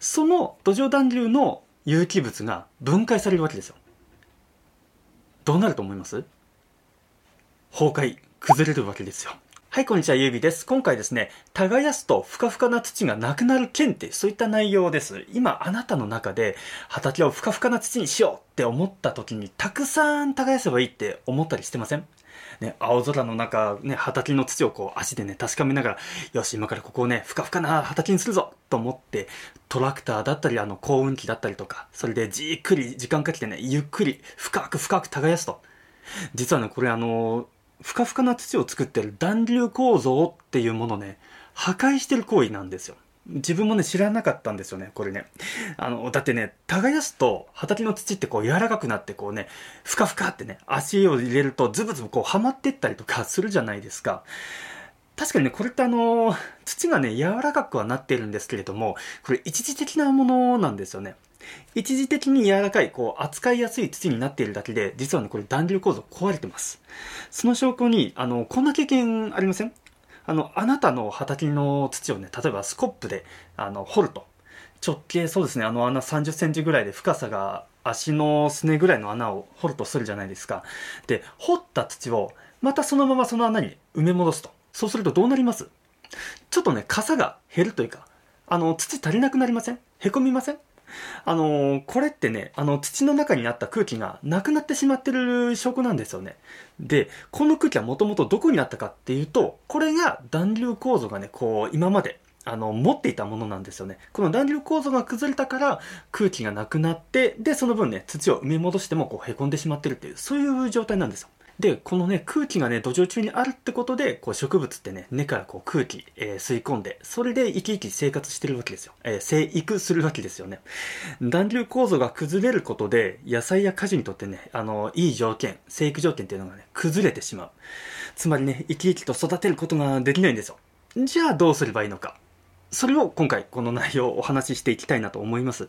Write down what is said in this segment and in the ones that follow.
その土壌暖流の有機物が分解されるわけですよどうなると思います？崩壊崩れるわけですよはい、こんにちは、ゆうびです。今回ですね、耕すとふかふかな土がなくなる件ってそういった内容です。今、あなたの中で畑をふかふかな土にしようって思った時に、たくさん耕せばいいって思ったりしてません？ね、青空の中、ね、畑の土をこう足でね、確かめながら、よし、今からここをね、ふかふかな畑にするぞと思って、トラクターだったり、あの、幸運機だったりとか、それでじっくり時間かけてね、ゆっくり、深く深く耕すと。実はね、これあのふかふかな土を作ってる暖流構造っていうものね、破壊してる行為なんですよ。自分もね、知らなかったんですよね、これね。あの、だってね、耕すと畑の土ってこう柔らかくなってこうね、ふかふかってね、足を入れるとズブズブこうはまってったりとかするじゃないですか。確かにね、これってあの、土がね、柔らかくはなってるんですけれども、これ一時的なものなんですよね。一時的に柔らかい、こう、扱いやすい土になっているだけで、実はね、これ暖流構造壊れてます。その証拠に、あの、こんな経験ありません？あの、あなたの畑の土をね、例えばスコップで、あの、掘ると。直径そうですね、あの穴30センチぐらいで深さが足のすねぐらいの穴を掘るとするじゃないですか。で、掘った土を、またそのままその穴に埋め戻すと。そうするとどうなります？ちょっとね、傘が減るというか、あの、土足りなくなりません？へこみません？あの、これってね、あの、土の中にあった空気がなくなってしまってる証拠なんですよね。で、この空気はもともとどこにあったかっていうと、これが暖流構造がね、こう、今まで、あの、持っていたものなんですよね。この暖流構造が崩れたから空気がなくなって、で、その分ね、土を埋め戻してもこう、凹んでしまってるっていう、そういう状態なんですよ。で、このね、空気がね、土壌中にあるってことで、こう植物ってね、根からこう空気、えー、吸い込んで、それで生き生き生活してるわけですよ。えー、生育するわけですよね。暖流構造が崩れることで、野菜や果樹にとってね、あの、いい条件、生育条件っていうのがね、崩れてしまう。つまりね、生き生きと育てることができないんですよ。じゃあどうすればいいのか。それを今回この内容をお話ししていきたいなと思います。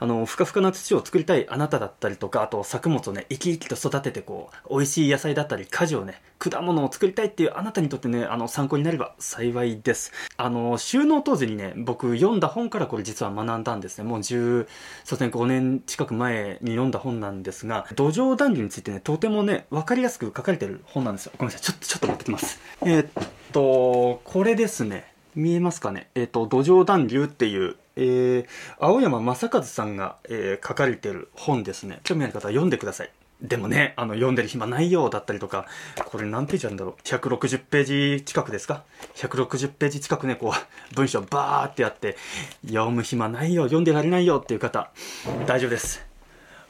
あの、ふかふかな土を作りたいあなただったりとか、あと作物をね、生き生きと育ててこう、美味しい野菜だったり果樹をね、果物を作りたいっていうあなたにとってね、あの、参考になれば幸いです。あの、収納当時にね、僕読んだ本からこれ実は学んだんですね。もう10、そうですね、5年近く前に読んだ本なんですが、土壌談義についてね、とてもね、わかりやすく書かれてる本なんですよ。ごめんなさい。ちょっと、ちょっと持ってきます。えー、っと、これですね。見えますかね？えっ、ー、と、土壌暖流っていう、えー、青山正和さんが、えー、書かれてる本ですね。興味ある方は読んでください。でもね、あの、読んでる暇ないよだったりとか、これ何ページあるんだろう ?160 ページ近くですか ?160 ページ近くね、こう、文章バーってやって、読む暇ないよ、読んでられないよっていう方、大丈夫です。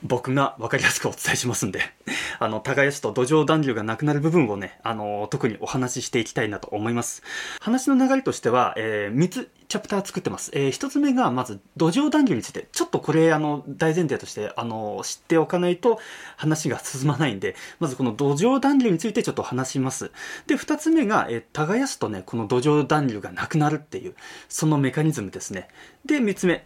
僕が分かりやすくお伝えしますんで、あの、耕すと土壌暖流がなくなる部分をね、あの、特にお話ししていきたいなと思います。話の流れとしては、えー、3つチャプター作ってます。えー、1つ目が、まず、土壌暖流について、ちょっとこれ、あの、大前提として、あの、知っておかないと話が進まないんで、まずこの土壌暖流についてちょっと話します。で、2つ目が、えー、耕すとね、この土壌暖流がなくなるっていう、そのメカニズムですね。で、3つ目。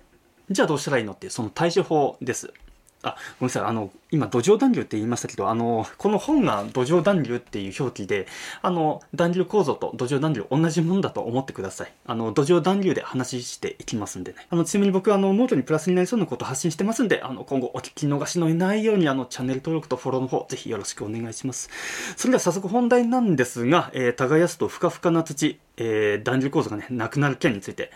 じゃあどうしたらいいのっていう、その対処法です。あ、ごめんなさい。あの、今、土壌暖流って言いましたけど、あの、この本が土壌暖流っていう表記で、あの、暖流構造と土壌暖流同じものだと思ってください。あの、土壌暖流で話していきますんでね。あの、ちなみに僕は、あの、ノートにプラスになりそうなことを発信してますんで、あの、今後お聞き逃しのいないように、あの、チャンネル登録とフォローの方、ぜひよろしくお願いします。それでは早速本題なんですが、えー、耕すとふかふかな土、えー、暖流構造がね、なくなる件について。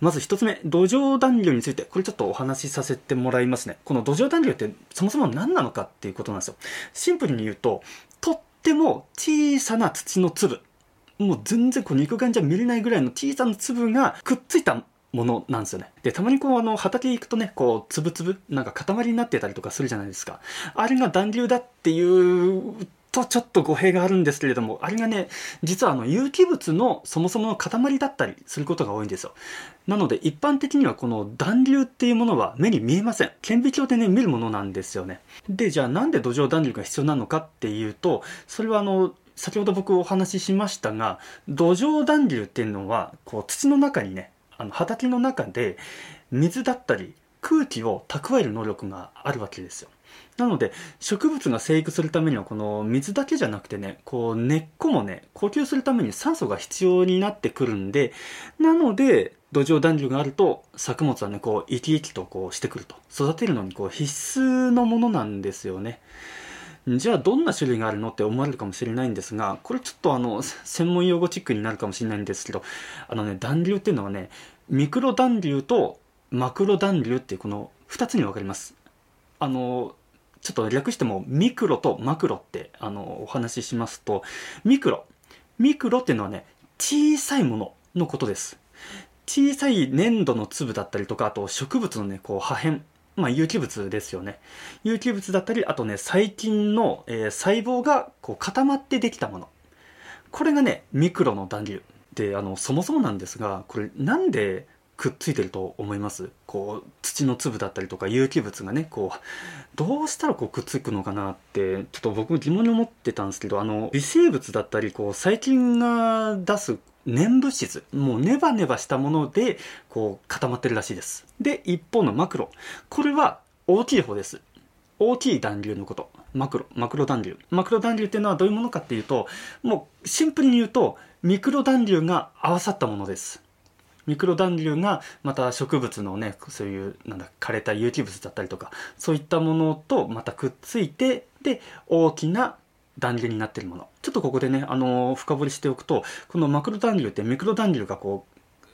まず一つ目、土壌暖流について、これちょっとお話しさせてもらいますね。この土壌暖流ってそもそも何なのかっていうことなんですよ。シンプルに言うと、とっても小さな土の粒。もう全然こう肉眼じゃ見れないぐらいの小さな粒がくっついたものなんですよね。で、たまにこう、あの、畑行くとね、こう、つぶつぶ、なんか塊になってたりとかするじゃないですか。あれが暖流だっていうとちょっと語弊があるんですけれども、あれがね、実はあの有機物のそもそもの塊だったりすることが多いんですよ。なので一般的にはこの暖流っていうものは目に見えません。顕微鏡でね、見るものなんですよね。で、じゃあなんで土壌暖流が必要なのかっていうと、それはあの、先ほど僕お話ししましたが、土壌暖流っていうのは、こう土の中にね、あの畑の中で水だったり空気を蓄える能力があるわけですよ。なので、植物が生育するためには、この水だけじゃなくてね、こう根っこもね、呼吸するために酸素が必要になってくるんで、なので、土壌暖流があると作物はねこう生き生きとこうしてくると。育てるのにこう必須のものなんですよね。じゃあどんな種類があるのって思われるかもしれないんですがこれちょっとあの専門用語チックになるかもしれないんですけどあのね暖流っていうのはねミクロ暖流とマクロ暖流っていうこの2つに分かります。あのちょっと略してもミクロとマクロってあのお話ししますとミクロミクロっていうのはね小さいもののことです小さい粘土の粒だったりとかあと植物のねこう破片まあ、有機物ですよね。有機物だったり、あとね、細菌の、えー、細胞がこう固まってできたもの。これがね、ミクロの団粒。で、あの、そもそもなんですが、これなんでくっついてると思います？こう土の粒だったりとか有機物がねこうどうしたらこうくっつくのかなってちょっと僕も疑問に思ってたんですけどあの微生物だったりこう細菌が出す粘物質もうネバネバしたものでこう固まってるらしいです。で一方のマクロ。これは大きい方です。大きい団粒のこと。マクロ。マクロ団粒マクロ団粒っていうのはどういうものかっていうともうシンプルに言うとミクロ団粒が合わさったものです。ミクロ暖流がまた植物のねそういうなんだ枯れた有機物だったりとかそういったものとまたくっついてで大きな暖流になってるもの。ちょっとここでねあの深掘りしておくとこのマクロ暖流ってミクロ暖流がこ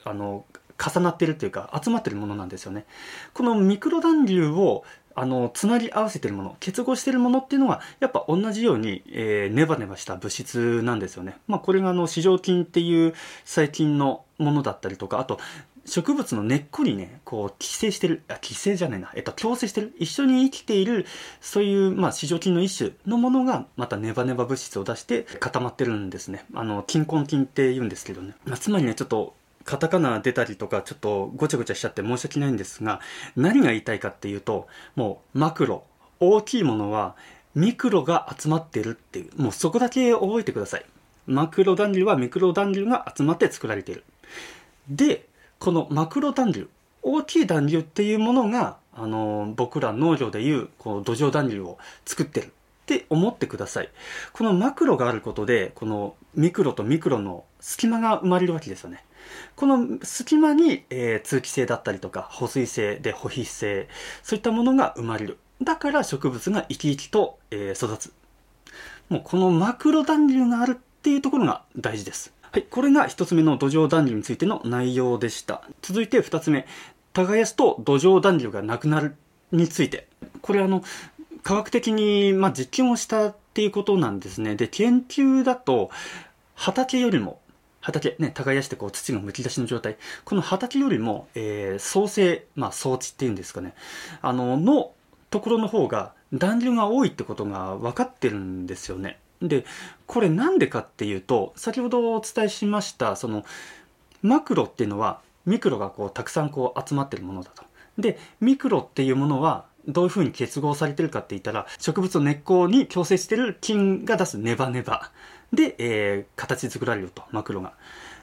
うあの重なってるっていうか集まってるものなんですよね。このミクロ暖流をあのつなぎ合わせてるもの結合してるものっていうのはやっぱ同じように、えー、ネバネバした物質なんですよね。まあ、これがあの四条菌っていう細菌のものだったりとかあと植物の根っこにねこう寄生してるあ寄生じゃないな。えっと共生してる一緒に生きているそういうまあ四条菌の一種のものがまたネバネバ物質を出して固まってるんですね。あの菌根菌って言うんですけどね、まあ、つまりねちょっとカタカナ出たりとかちょっとごちゃごちゃしちゃって申し訳ないんですが何が言いたいかっていうともうマクロ大きいものはミクロが集まってるっていうもうそこだけ覚えてください。マクロ団粒はミクロ団粒が集まって作られている。でこのマクロ団粒大きい団粒っていうものがあの僕ら農業でいうこの土壌団粒を作ってる。って思ってください。このマクロがあることでこのミクロとミクロの隙間が生まれるわけですよね。この隙間に、えー、通気性だったりとか保水性で保湿性そういったものが生まれる。だから植物が生き生きと、えー、育つ。もうこのマクロ団粒があるっていうところが大事です。はいこれが1つ目の土壌団粒についての内容でした。続いて2つ目。耕すと土壌団粒がなくなるについて。これあの科学的に、まあ、実験をしたっていうことなんですね。で研究だと畑よりも畑、ね、耕してこう土がむき出しの状態。この畑よりも、えー、創生、まあ、装置っていうんですかね。あの、のところの方が暖流が多いってことが分かってるんですよね。で、これなんでかっていうと、先ほどお伝えしました、その、マクロっていうのは、ミクロがこう、たくさんこう集まってるものだと。で、ミクロっていうものは、どういうふうに結合されてるかって言ったら、植物の根っこに共生してる菌が出すネバネバ。で、えー、形作られると、マクロが。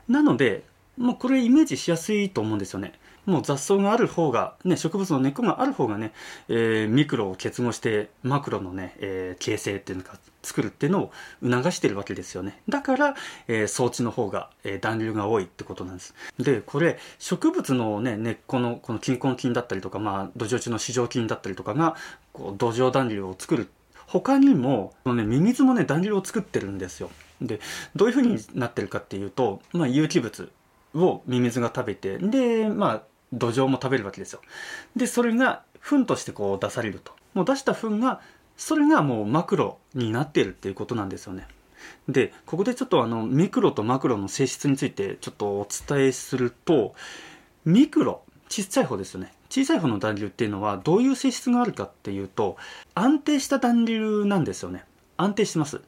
なので、もうこれイメージしやすいと思うんですよね。もう雑草がある方が、ね、植物の根っこがある方がね、えー、ミクロを結合してマクロのね、えー、形成っていうのか作るっていうのを促してるわけですよね。だから、えー、装置の方が、えー、暖流が多いってことなんです。で、これ、植物のね、根っこのこの菌根菌だったりとか、まあ、土壌中の市場菌だったりとかが、こう土壌暖流を作る他にも、このね、ミミズもね、団粒を作ってるんですよ。で、どういう風になってるかっていうと、まあ、有機物をミミズが食べて、で、まあ、土壌も食べるわけですよ。で、それが糞としてこう出されると。もう出した糞が、それがもうマクロになっているっていうことなんですよね。で、ここでちょっとあの、ミクロとマクロの性質についてちょっとお伝えすると、ミクロ、ちっちゃい方ですよね。小さい方の暖流っていうのはどういう性質があるかっていうと安定した暖流なんですよね。安定してます。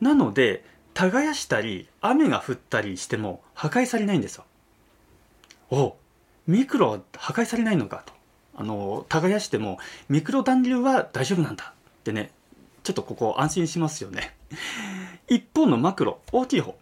なので耕したり雨が降ったりしても破壊されないんですよ。おミクロは破壊されないのかと。あの耕してもミクロ暖流は大丈夫なんだってねちょっとここ安心しますよね。一方のマクロ大きい方。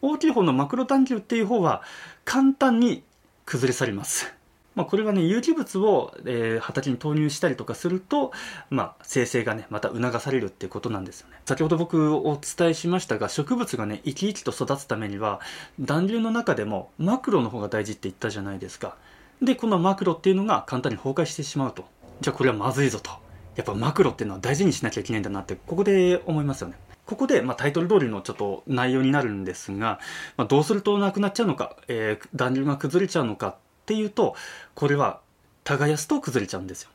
大きい方のマクロ暖流っていう方は簡単に崩れ去ります。まあ、これはね、有機物を、えー、畑に投入したりとかすると、まあ、生成がね、また促されるっていうことなんですよね。先ほど僕お伝えしましたが、植物がね、生き生きと育つためには、暖流の中でもマクロの方が大事って言ったじゃないですか。で、このマクロっていうのが簡単に崩壊してしまうと。じゃあこれはまずいぞと。やっぱマクロっていうのは大事にしなきゃいけないんだなって、ここで思いますよね。ここで、まあ、タイトル通りのちょっと内容になるんですが、まあ、どうするとなくなっちゃうのか、えー、暖流が崩れちゃうのかていうと、これは耕すと崩れちゃうんですよ。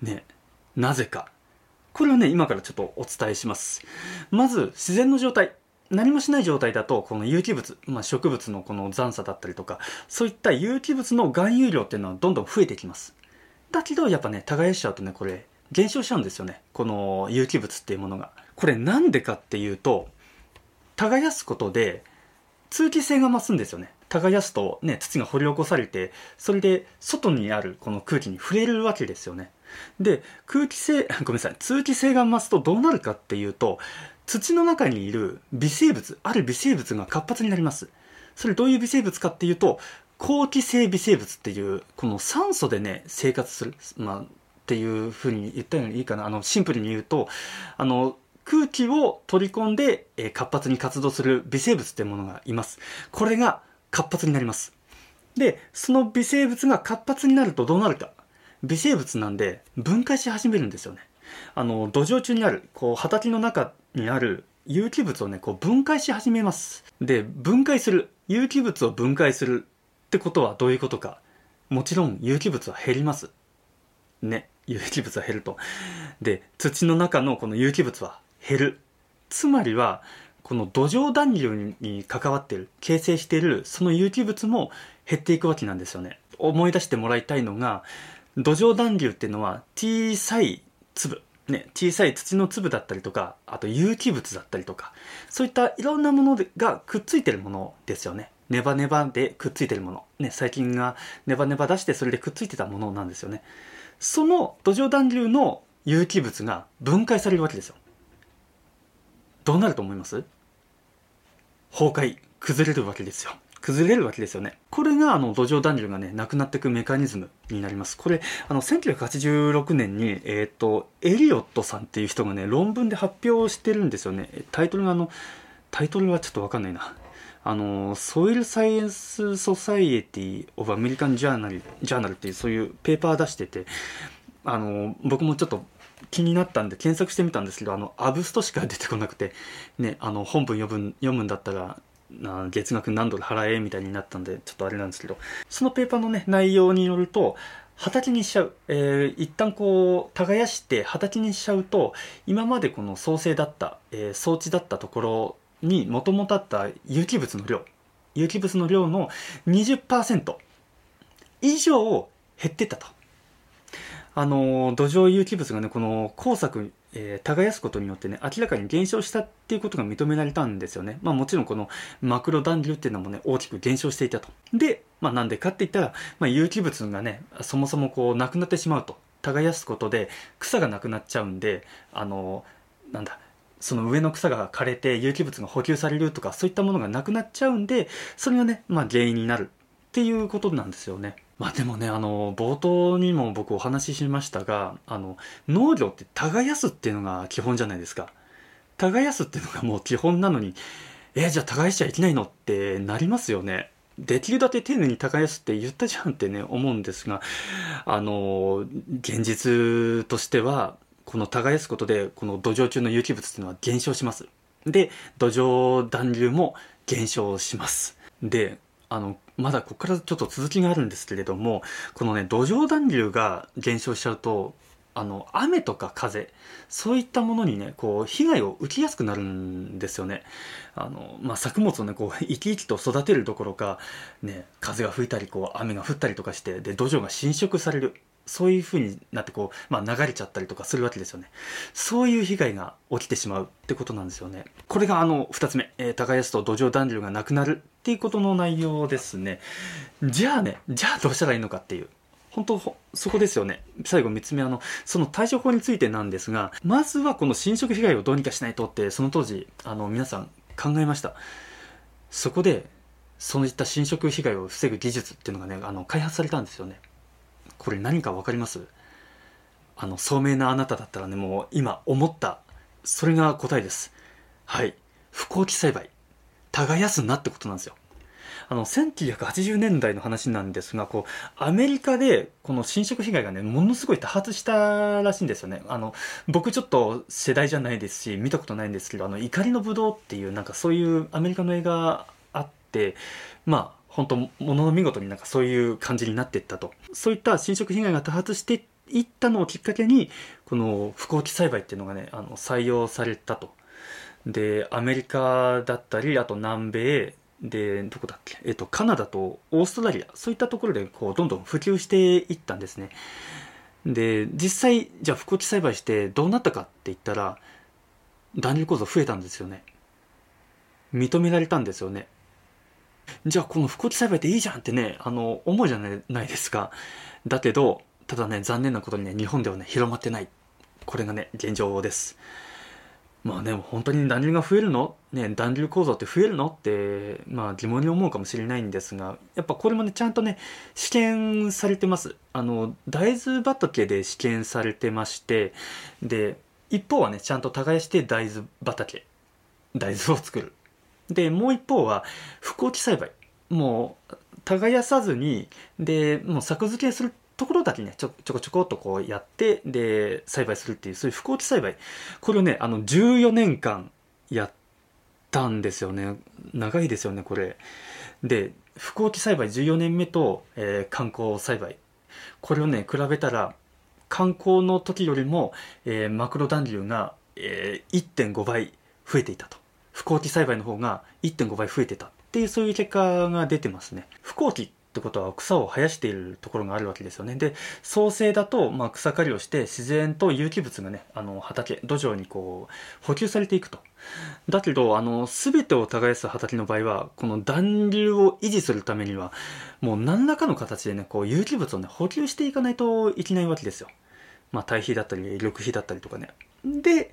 ね。なぜか。これをね、今からちょっとお伝えします。まず、自然の状態。何もしない状態だと、この有機物、まあ、植物のこの残差だったりとか、そういった有機物の含有量っていうのはどんどん増えてきます。だけど、やっぱね、耕しちゃうとね、これ、減少しちゃうんですよね。この有機物っていうものが。これなんでかっていうと、耕すことで通気性が増すんですよね。耕すとね、土が掘り起こされて、それで外にあるこの空気に触れるわけですよね。で、空気性、ごめんなさい、通気性が増すとどうなるかっていうと、土の中にいる微生物、ある微生物が活発になります。それどういう微生物かっていうと、好気性微生物っていう、この酸素でね、生活する。まあ、っていうふうに言ったようにいいかな。あの、シンプルに言うと、あの、空気を取り込んで、え活発に活動する微生物っていうものがいます。これが活発になります。で、その微生物が活発になるとどうなるか。微生物なんで分解し始めるんですよね。あの、土壌中にある、こう、畑の中にある有機物をね、こう分解し始めます。で、分解する。有機物を分解するってことはどういうことか。もちろん有機物は減ります。ね。有機物は減ると。で、土の中のこの有機物は減る。つまりは、この土壌暖流に関わっている、形成している、その有機物も減っていくわけなんですよね。思い出してもらいたいのが、土壌暖流っていうのは小さい粒、ね、小さい土の粒だったりとか、あと有機物だったりとか、そういったいろんなものがくっついてるものですよね。ネバネバでくっついてるもの。ね、細菌がネバネバ出してそれでくっついてたものなんですよね。その土壌暖流の有機物が分解されるわけですよ。どうなると思います？崩壊、崩れるわけですよ。崩れるわけですよね。これがあの土壌暖流がね、なくなっていくメカニズムになります。これ、あの、1986年に、えっ、ー、と、エリオットさんっていう人がね、論文で発表してるんですよね。タイトルがあの、タイトルはちょっとわかんないな。あの、ソイルサイエンスソサイエティオブアメリカンジャーナル、ジャーナルっていうそういうペーパー出してて、あの、僕もちょっと気になったんで検索してみたんですけど、あの、アブストしか出てこなくて、ね、あの、本文読む読むんだったら、な月額何ドル払えみたいになったんで、ちょっとあれなんですけど、そのペーパーのね、内容によると、畑にしちゃう。えー、一旦こう、耕して畑にしちゃうと、今までこの創生だった、えー、装置だったところにもともとあった有機物の量、有機物の量の20%以上減ってたと。あの、土壌有機物がね、この工作、えー、耕すことによってね、明らかに減少したっていうことが認められたんですよね。まあもちろんこのマクロ暖流っていうのもね、大きく減少していたと。で、まあなんでかって言ったら、まあ有機物がね、そもそもこうなくなってしまうと。耕すことで草がなくなっちゃうんで、あの、なんだ、その上の草が枯れて有機物が補給されるとかそういったものがなくなっちゃうんでそれがね、まあ、原因になるっていうことなんですよね。まあでもね、あの、冒頭にも僕お話ししましたが、あの、農業って耕すっていうのが基本じゃないですか。耕すっていうのがもう基本なのに、えじゃあ耕しちゃいけないのってなりますよね。できるだけ丁寧に耕すって言ったじゃんってね、思うんですが、あの、現実としては、この耕すことで、この土壌中の有機物っていうのは減少します。で、土壌暖流も減少します。で、あの、まだここからちょっと続きがあるんですけれども、このね、土壌暖流が減少しちゃうと、あの、雨とか風、そういったものにね、こう、被害を受けやすくなるんですよね。あの、まあ、作物をね、こう、生き生きと育てるどころか、ね、風が吹いたり、こう、雨が降ったりとかして、で、土壌が侵食される。そういう風になってこう、まあ、流れちゃったりとかするわけですよね。そういう被害が起きてしまうってことなんですよね。これがあの、二つ目、えー、耕すと土壌暖流がなくなるっていうことの内容ですね。じゃあね、じゃあどうしたらいいのかっていう。本当、そこですよね。最後三つ目、あの、その対処法についてなんですが、まずはこの侵食被害をどうにかしないとって、その当時、あの、皆さん考えました。そこで、そういった侵食被害を防ぐ技術っていうのがねあの開発されたんですよねこれ何か分かります？あの聡明なあなただったらねもう今思った。それが答えです。はい。不幸期栽培。耕すなってことなんですよ。あの1980年代の話なんですがこうアメリカでこの侵食被害がねものすごい多発したらしいんですよね。あの僕ちょっと世代じゃないですし見たことないんですけど「あの怒りのぶどう」っていうなんかそういうアメリカの映画あってまあ本当ものの見事になんかそういう感じになっていったと。そういった侵食被害が多発していったのをきっかけにこの不幸期栽培っていうのがねあの採用されたと。でアメリカだったりあと南米でどこだっけ、えっと、カナダとオーストラリア。そういったところでこうどんどん普及していったんですね。で実際じゃあ不幸期栽培してどうなったかって言ったら暖流構造増えたんですよね。認められたんですよね。じゃあこの不幸期栽培っていいじゃんってねあの思うじゃないですか。だけどただね残念なことにね日本ではね広まってない。これがね現状です。まあね、本当に暖流が増えるの？ね、暖流構造って増えるの？って、まあ疑問に思うかもしれないんですが、やっぱこれもね、ちゃんとね、試験されてます。あの、大豆畑で試験されてまして、で、一方はね、ちゃんと耕して大豆畑、大豆を作る。で、もう一方は、不幸期栽培。もう、耕さずに、で、もう作付けするところだけねちょちょこちょこっとこうやってで栽培するっていうそういう不幸期栽培。これをねあの14年間やったんですよね。長いですよねこれ。で不幸期栽培14年目と、えー、観光栽培。これをね比べたら観光の時よりも、えー、マクロ暖流が、えー、1.5倍増えていたと。不幸期栽培の方が1.5倍増えてたっていうそういう結果が出てますね不幸期ってことは草を生やしているところがあるわけですよね。で、創生だと、まあ、草刈りをして自然と有機物がね、あの畑、土壌にこう補給されていくと。だけど、あの、すべてを耕す畑の場合は、この暖流を維持するためには、もう何らかの形でね、こう有機物をね、補給していかないといけないわけですよ。まあ、堆肥だったり、緑肥だったりとかね。で、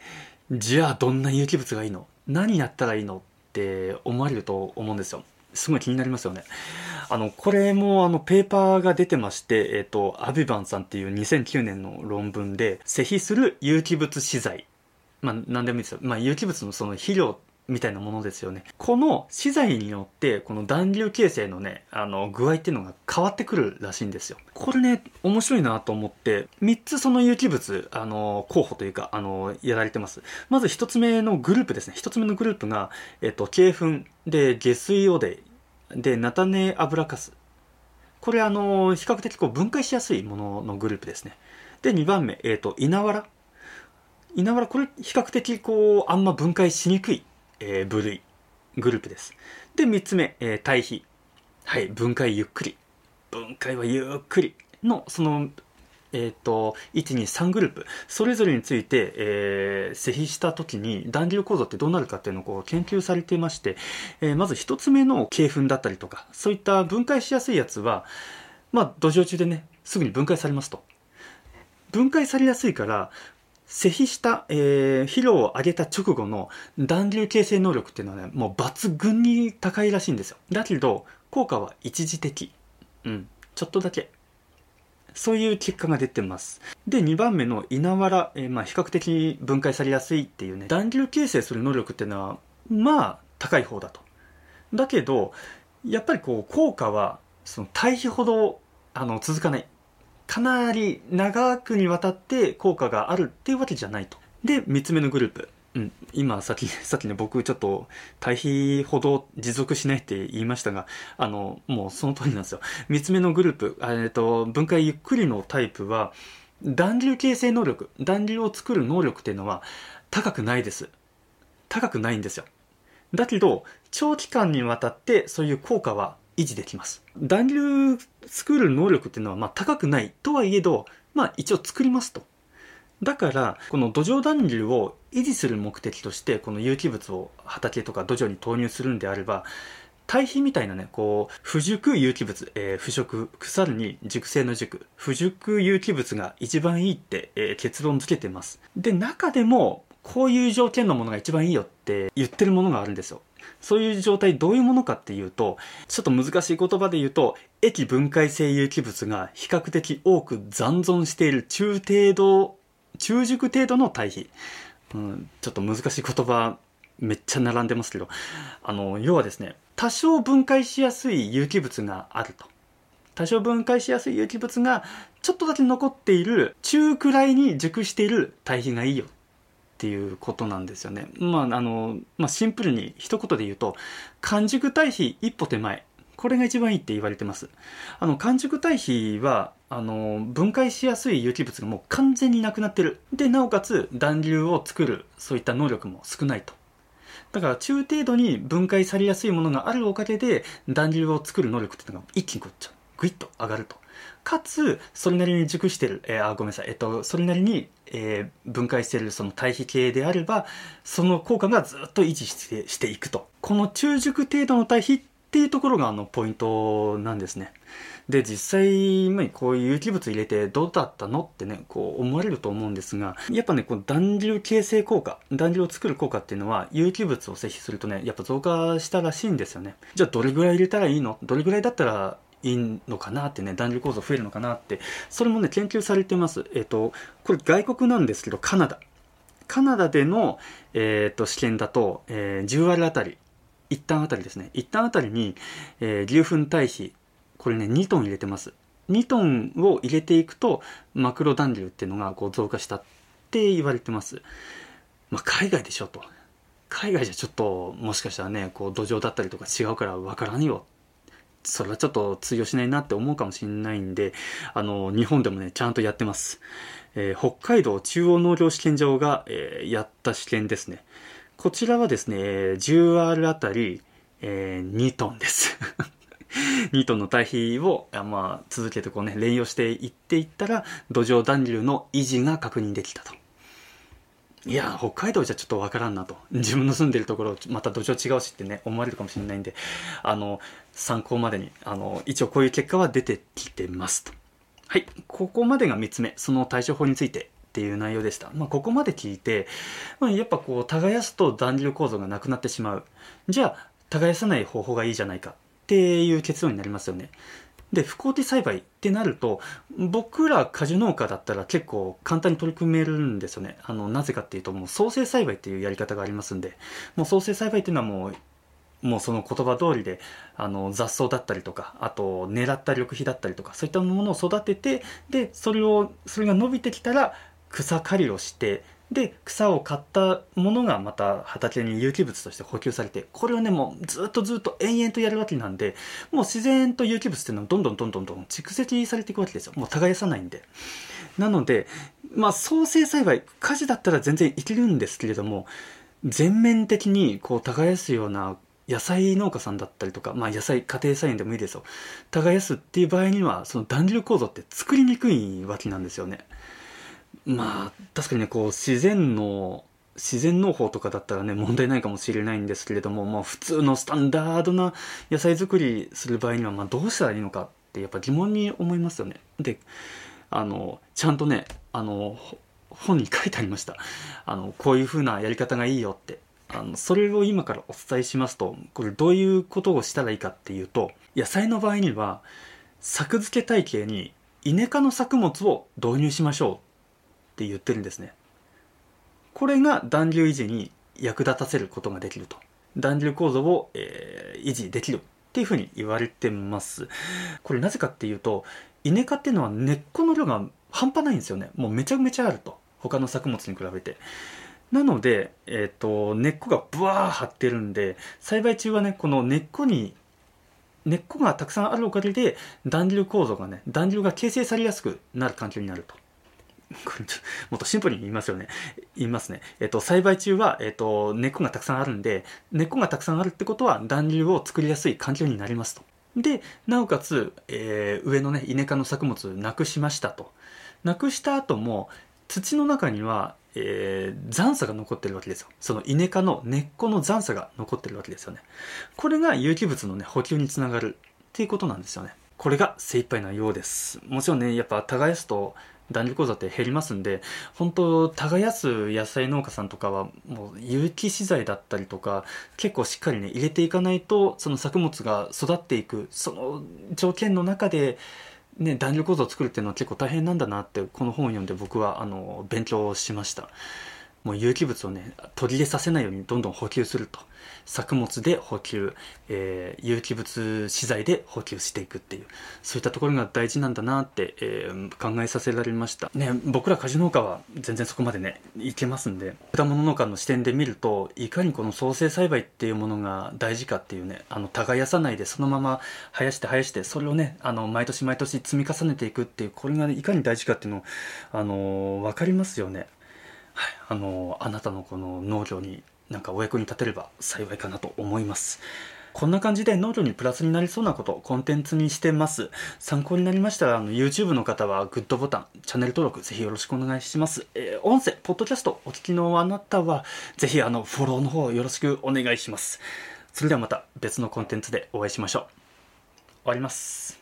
じゃあどんな有機物がいいの？何やったらいいのって思われると思うんですよ。すごい気になりますよね。あの、これもあの、ペーパーが出てまして、えっ、と、アビバンさんっていう2009年の論文で、施肥する有機物資材。まあ、何でもいいですよ。まあ、有機物のその肥料みたいなものですよね。この資材によって、この暖流形成のね、あの、具合っていうのが変わってくるらしいんですよ。これね、面白いなと思って、3つその有機物、あの、候補というか、あの、やられてます。まず1つ目のグループですね。1つ目のグループが、えっと、鶏粉で下水汚泥で、菜種油かす。これあの、比較的こう分解しやすいもののグループですね。で、2番目、えっ、と、稲わら。稲わら、これ比較的こう、あんま分解しにくいえー、部類、グループです。で、3つ目、えー、対比。はい、分解ゆっくり。分解はゆっくりの、その、えっ、ー、と、1、2、3グループ、それぞれについて、えー、施肥した時に断流構造ってどうなるかっていうのをこう研究されていまして、えー、まず1つ目の鶏粉だったりとか、そういった分解しやすいやつは、まあ、土壌中でね、すぐに分解されますと。分解されやすいから、施肥した、えー、肥料を上げた直後の暖流形成能力っていうのはね、もう抜群に高いらしいんですよ。だけど、効果は一時的。うん。ちょっとだけ。そういう結果が出てます。で、2番目の稲わら、えー、まあ、比較的分解されやすいっていうね、暖流形成する能力っていうのは、まあ、高い方だと。だけど、やっぱりこう、効果は、その対比ほど、あの、続かない。かなり長くにわたって効果があるっていうわけじゃないと。で、3つ目のグループ。うん、今さっき、さっきね、僕ちょっと対比ほど持続しないって言いましたが、あの、もうその通りなんですよ。3つ目のグループ、えっと、分解ゆっくりのタイプは、暖流形成能力、暖流を作る能力っていうのは高くないです。高くないんですよ。だけど、長期間にわたってそういう効果は維持できます。暖流作る能力っていうのはまあ高くないとはいえど、まあ一応作りますと。だから、この土壌暖流を維持する目的として、この有機物を畑とか土壌に投入するんであれば、堆肥みたいなね、こう、不熟有機物、えー、腐食、腐るに熟成の熟、不熟有機物が一番いいって、えー、結論付けてます。で、中でも、こういう条件のものが一番いいよって言ってるものがあるんですよ。そういう状態どういうものかっていうと、ちょっと難しい言葉で言うと、液分解性有機物が比較的多く残存している中程度、中熟程度の対比。うん、ちょっと難しい言葉めっちゃ並んでますけど、あの、要はですね、多少分解しやすい有機物があると。多少分解しやすい有機物がちょっとだけ残っている中くらいに熟している対比がいいよっていうことなんですよね。まあ、あの、まあ、シンプルに一言で言うと、完熟対比一歩手前。これが一番いいって言われてます。あの、完熟対比は、あの、分解しやすい有機物がもう完全になくなってる。で、なおかつ暖流を作る、そういった能力も少ないと。だから中程度に分解されやすいものがあるおかげで、暖流を作る能力っていうのが一気にこっちゃグイッと上がると。かつ、それなりに熟してる、えー、あ、ごめんなさい、えっと、それなりに、えー、分解してるその対比系であれば、その効果がずっと維持してしていくと。この中熟程度の対比っていうところがあのポイントなんですね。で、実際、まあ、こういう有機物入れてどうだったのってね、こう思われると思うんですが、やっぱね、こう暖流形成効果、暖流を作る効果っていうのは、有機物を摂取するとね、やっぱ増加したらしいんですよね。じゃあどれぐらい入れたらいいの？どれぐらいだったらいいのかなってね、男女構造増えるのかなって、それもね、研究されてます。えっ、ー、と、これ外国なんですけど、カナダ。カナダでの、えっ、ー、と、試験だと、えー、10割あたり、一旦あたりですね。一旦あたりに、えー、牛糞堆肥、これね、2トン入れてます。2トンを入れていくと、マクロ暖流っていうのがこう増加したって言われてます。まあ、海外でしょと。海外じゃちょっと、もしかしたらね、こう土壌だったりとか違うからわからんよそれはちょっと通用しないなって思うかもしれないんで、あの、日本でもね、ちゃんとやってます。えー、北海道中央農業試験場が、えー、やった試験ですね。こちらはですね、10R あたり、えー、2トンです。2トンの堆肥を、まあ、続けてこうね、連用していっていったら、土壌暖流の維持が確認できたと。いや、北海道じゃちょっとわからんなと。自分の住んでるところ、また土壌違うしってね、思われるかもしれないんで、あの、参考までに、あの、一応こういう結果は出てきてますと。はい。ここまでが3つ目。その対処法についてっていう内容でした。まあ、ここまで聞いて、まあ、やっぱこう、耕すと暖流構造がなくなってしまう。じゃあ、耕さない方法がいいじゃないかっていう結論になりますよね。で、不耕地栽培ってなると、僕ら果樹農家だったら結構簡単に取り組めるんですよね。あの、なぜかっていうと、もう創生栽培っていうやり方がありますんで、もう創生栽培っていうのはもう、もうその言葉通りで、あの、雑草だったりとか、あと、狙った緑肥だったりとか、そういったものを育てて、で、それを、それが伸びてきたら、草刈りをして、で草を刈ったものがまた畑に有機物として補給されてこれをねもうずっとずっと延々とやるわけなんでもう自然と有機物っていうのはどんどんどんどんどん蓄積されていくわけですよ。もう耕さないんで。なのでまあ創生栽培果樹だったら全然いけるんですけれども全面的にこう耕すような野菜農家さんだったりとか、まあ野菜、家庭菜園でもいいですよ。耕すっていう場合には、その暖流構造って作りにくいわけなんですよね。まあ、確かにね、こう、自然の、自然農法とかだったらね、問題ないかもしれないんですけれども、まあ、普通のスタンダードな野菜作りする場合には、まあ、どうしたらいいのかってやっぱ疑問に思いますよね。で、あの、ちゃんとね、あの、本に書いてありました。あの、こういう風なやり方がいいよって。あの、それを今からお伝えしますと、これどういうことをしたらいいかっていうと、野菜の場合には、作付け体系にイネ科の作物を導入しましょうって言ってるんですね。これが暖流維持に役立たせることができると。暖流構造を、えー、維持できるっていうふうに言われてます。これなぜかっていうと、イネ科っていうのは根っこの量が半端ないんですよね。もうめちゃめちゃあると。他の作物に比べて。なので、えっ、ー、と、根っこがブワー張ってるんで、栽培中はね、この根っこに、根っこがたくさんあるおかげで、暖流構造がね、暖流が形成されやすくなる環境になると。もっとシンプルに言いますよね。言いますね。えっと、栽培中は、えっと、根っこがたくさんあるんで、根っこがたくさんあるってことは暖流を作りやすい環境になりますと。で、なおかつ、えー、上のね、イネ科の作物なくしましたと。なくした後も、土の中には、えー、残差が残ってるわけですよ。そのイネ科の根っこの残差が残ってるわけですよね。これが有機物のね、補給につながるっていうことなんですよね。これが精一杯なようです。もちろんね、やっぱ耕すと、弾力講座って減りますんで本当耕す野菜農家さんとかはもう有機資材だったりとか結構しっかりね入れていかないとその作物が育っていくその条件の中でね、弾力構造を作るっていうのは結構大変なんだなってこの本を読んで僕はあの勉強しました。もう有機物をね途切れさせないようにどんどん補給すると。作物で補給、えー、有機物資材で補給していくっていうそういったところが大事なんだなって、えー、考えさせられました。ね僕ら果樹農家は全然そこまでねいけますんで果物農家の視点で見るといかにこの創生栽培っていうものが大事かっていうねあの耕さないでそのまま生やして生やしてそれをねあの毎年毎年積み重ねていくっていうこれが、ね、いかに大事かっていうのをあの分かりますよね。はい、あのあなたのこの農業になんかお役に立てれば幸いかなと思います。こんな感じで農業にプラスになりそうなことをコンテンツにしてます。参考になりましたら、あの、YouTube の方はグッドボタン、チャンネル登録ぜひよろしくお願いします。えー、音声、ポッドキャストお聞きのあなたは、ぜひあの、フォローの方よろしくお願いします。それではまた別のコンテンツでお会いしましょう。終わります。